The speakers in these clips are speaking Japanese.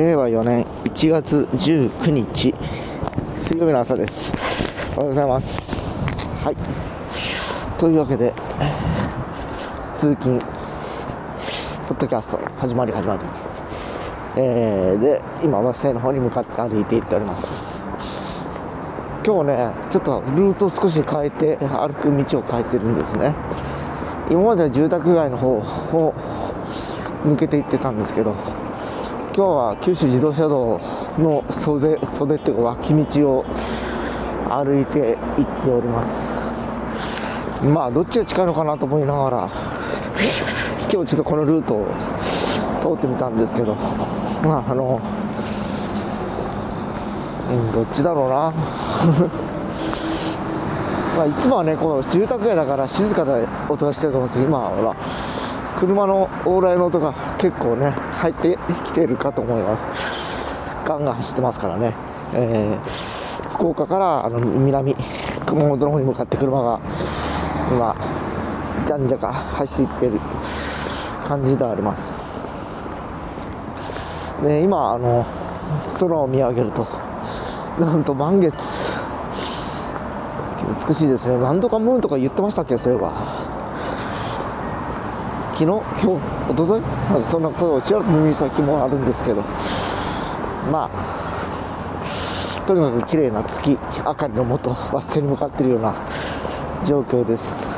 令和4年1月19日水曜日の朝です。おはようございます。はい。というわけで通勤ポッドキャスト始まり始まり。えー、で今バス停の方に向かって歩いていっております。今日ねちょっとルートを少し変えて歩く道を変えてるんですね。今までは住宅街の方を抜けていってたんですけど今日は九州自動車道の袖袖っていうか脇道を歩いて行っております。まあどっちが近いのかなと思いながら今日ちょっとこのルートを通ってみたんですけどまああのうんどっちだろうな。まあいつもはねこの住宅街だから静かな音がしてると思うんですけど今はほら車の往来の音が結構ね入ってきてるかと思います。ガンガン走ってますからね、えー、福岡からあの南熊本の方に向かって車が今じゃんじゃか走っている感じではあります。で今あの空を見上げるとなんと満月。美しいですね。何度かムーンとか言ってましたっけそういえば。昨日、今日、おとといなんかそんなことをちらっと耳先もあるんですけど、まあ、とにかく綺麗な月明かりのもと、バス停に向かっているような状況です。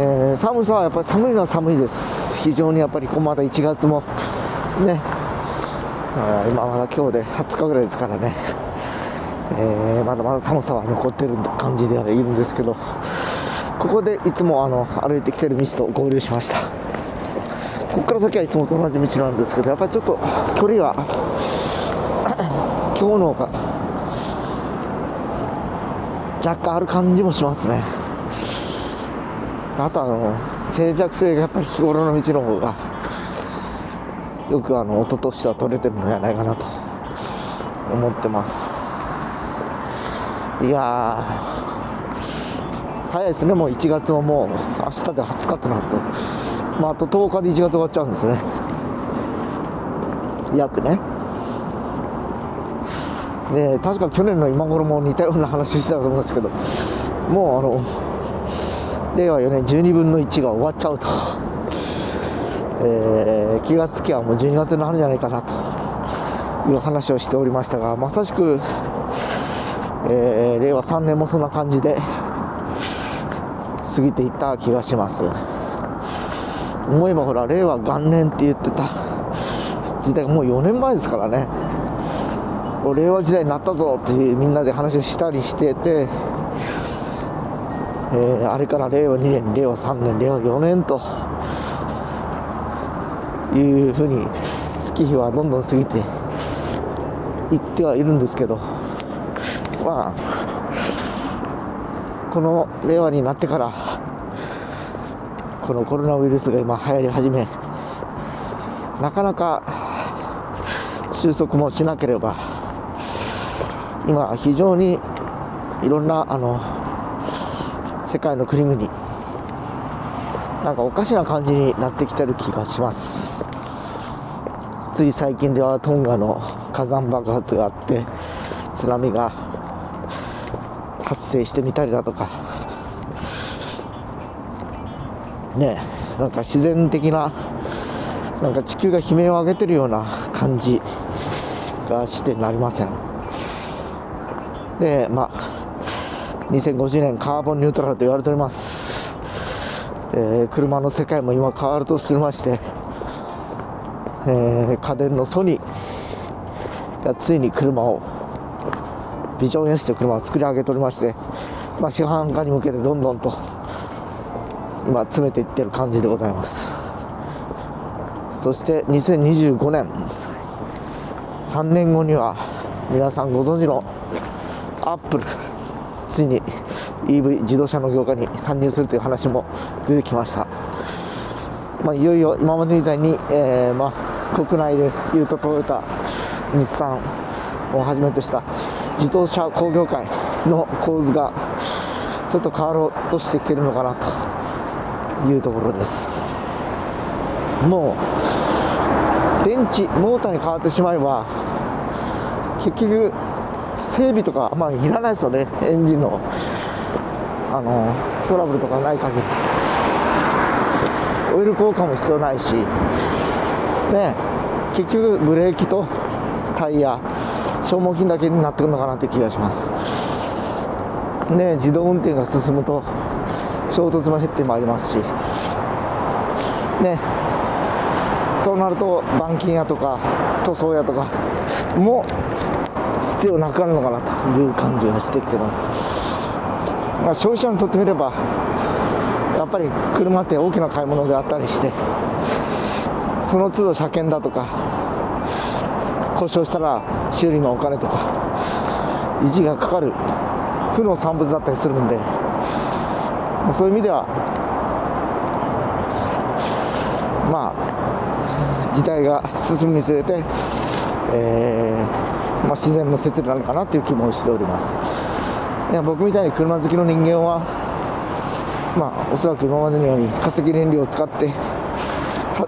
えー、寒さはやっぱり寒いのは寒いです。非常にやっぱりまだ1月もね、今まだ今日で20日ぐらいですからね、えー、まだまだ寒さは残ってる感じではいるんですけど、ここでいつもあの歩いてきてる道と合流しました。ここから先はいつもと同じ道なんですけどやっぱりちょっと距離が 今日の方が若干ある感じもしますね。あとあの静寂性がやっぱり日頃の道の方がよくあの音としては取れてるのではないかなと思ってます。いや早いですね、もう1月ももう明日で20日となると、まあ、あと10日で1月終わっちゃうんですね、約ね。で確か去年の今頃も似たような話してたと思うんですけど、もうあの令和4年12分の1が終わっちゃうと、えー、気がつきはもう12月になるんじゃないかなという話をしておりましたが、まさしく、えー、令和3年もそんな感じで。過ぎていった気がします思えばほら令和元年って言ってた時代がもう4年前ですからね令和時代になったぞってみんなで話をしたりしてて、えー、あれから令和2年令和3年令和4年というふうに月日はどんどん過ぎていってはいるんですけどまあこの令和になってからこのコロナウイルスが今流行り始めなかなか収束もしなければ今非常にいろんなあの世界の国々なんかおかしな感じになってきてる気がします。つい最近ではトンガの火山爆発があって津波が発生してみたりだとか。ねなんか自然的ななんか地球が悲鳴を上げてるような感じがしてなりません。でまあ2050年カーボンニュートラルと言われております、えー、車の世界も今変わるとしてまして、えー、家電のソニーがついに車をビジョン S という車を作り上げておりまして、まあ、市販化に向けてどんどんと今詰めていってる感じでございます。そして2025年3年後には皆さんご存知のアップルついに EV 自動車の業界に参入するという話も出てきました、まあ、いよいよ今までみたいに、えー、まあ、国内でいうとトヨタ日産をはじめとした自動車工業界の構図がちょっと変わろうとしてきてるのかなというところです。もう電池モーターに変わってしまえば結局整備とかまあいらないですよね。エンジンのあのトラブルとかない限り。オイル交換も必要ないし。ね。結局ブレーキとタイヤ。消耗品だけになってくるのかなって気がします。ね自動運転が進むと衝突も減ってまいりますし。ねそうなると板金屋とか塗装屋とかも必要なくなるのかなという感じがしてきてます、まあ、消費者にとってみればやっぱり車って大きな買い物であったりしてその都度車検だとか故障したら修理のお金とか維持がかかる。負の産物だったりするんで、そういう意味ではまあ時代が進むにつれて、えーまあ、自然の説なのかなという気もしております。いや僕みたいに車好きの人間はまあおそらく今までのように化石燃料を使って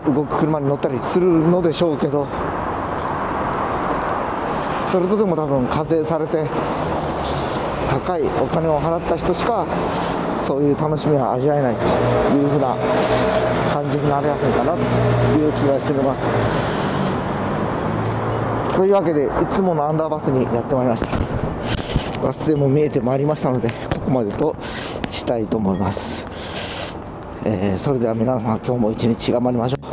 動く車に乗ったりするのでしょうけどそれとでも多分課税されて高いお金を払った人しかそういう楽しみは味わえないというふうな感じになりやすいかなという気がしております。というわけでいつものアンダーバスにやってまいりました。バス停も見えてまいりましたのでここまでとしたいと思います、えー、それでは皆様今日も一日頑張りましょう。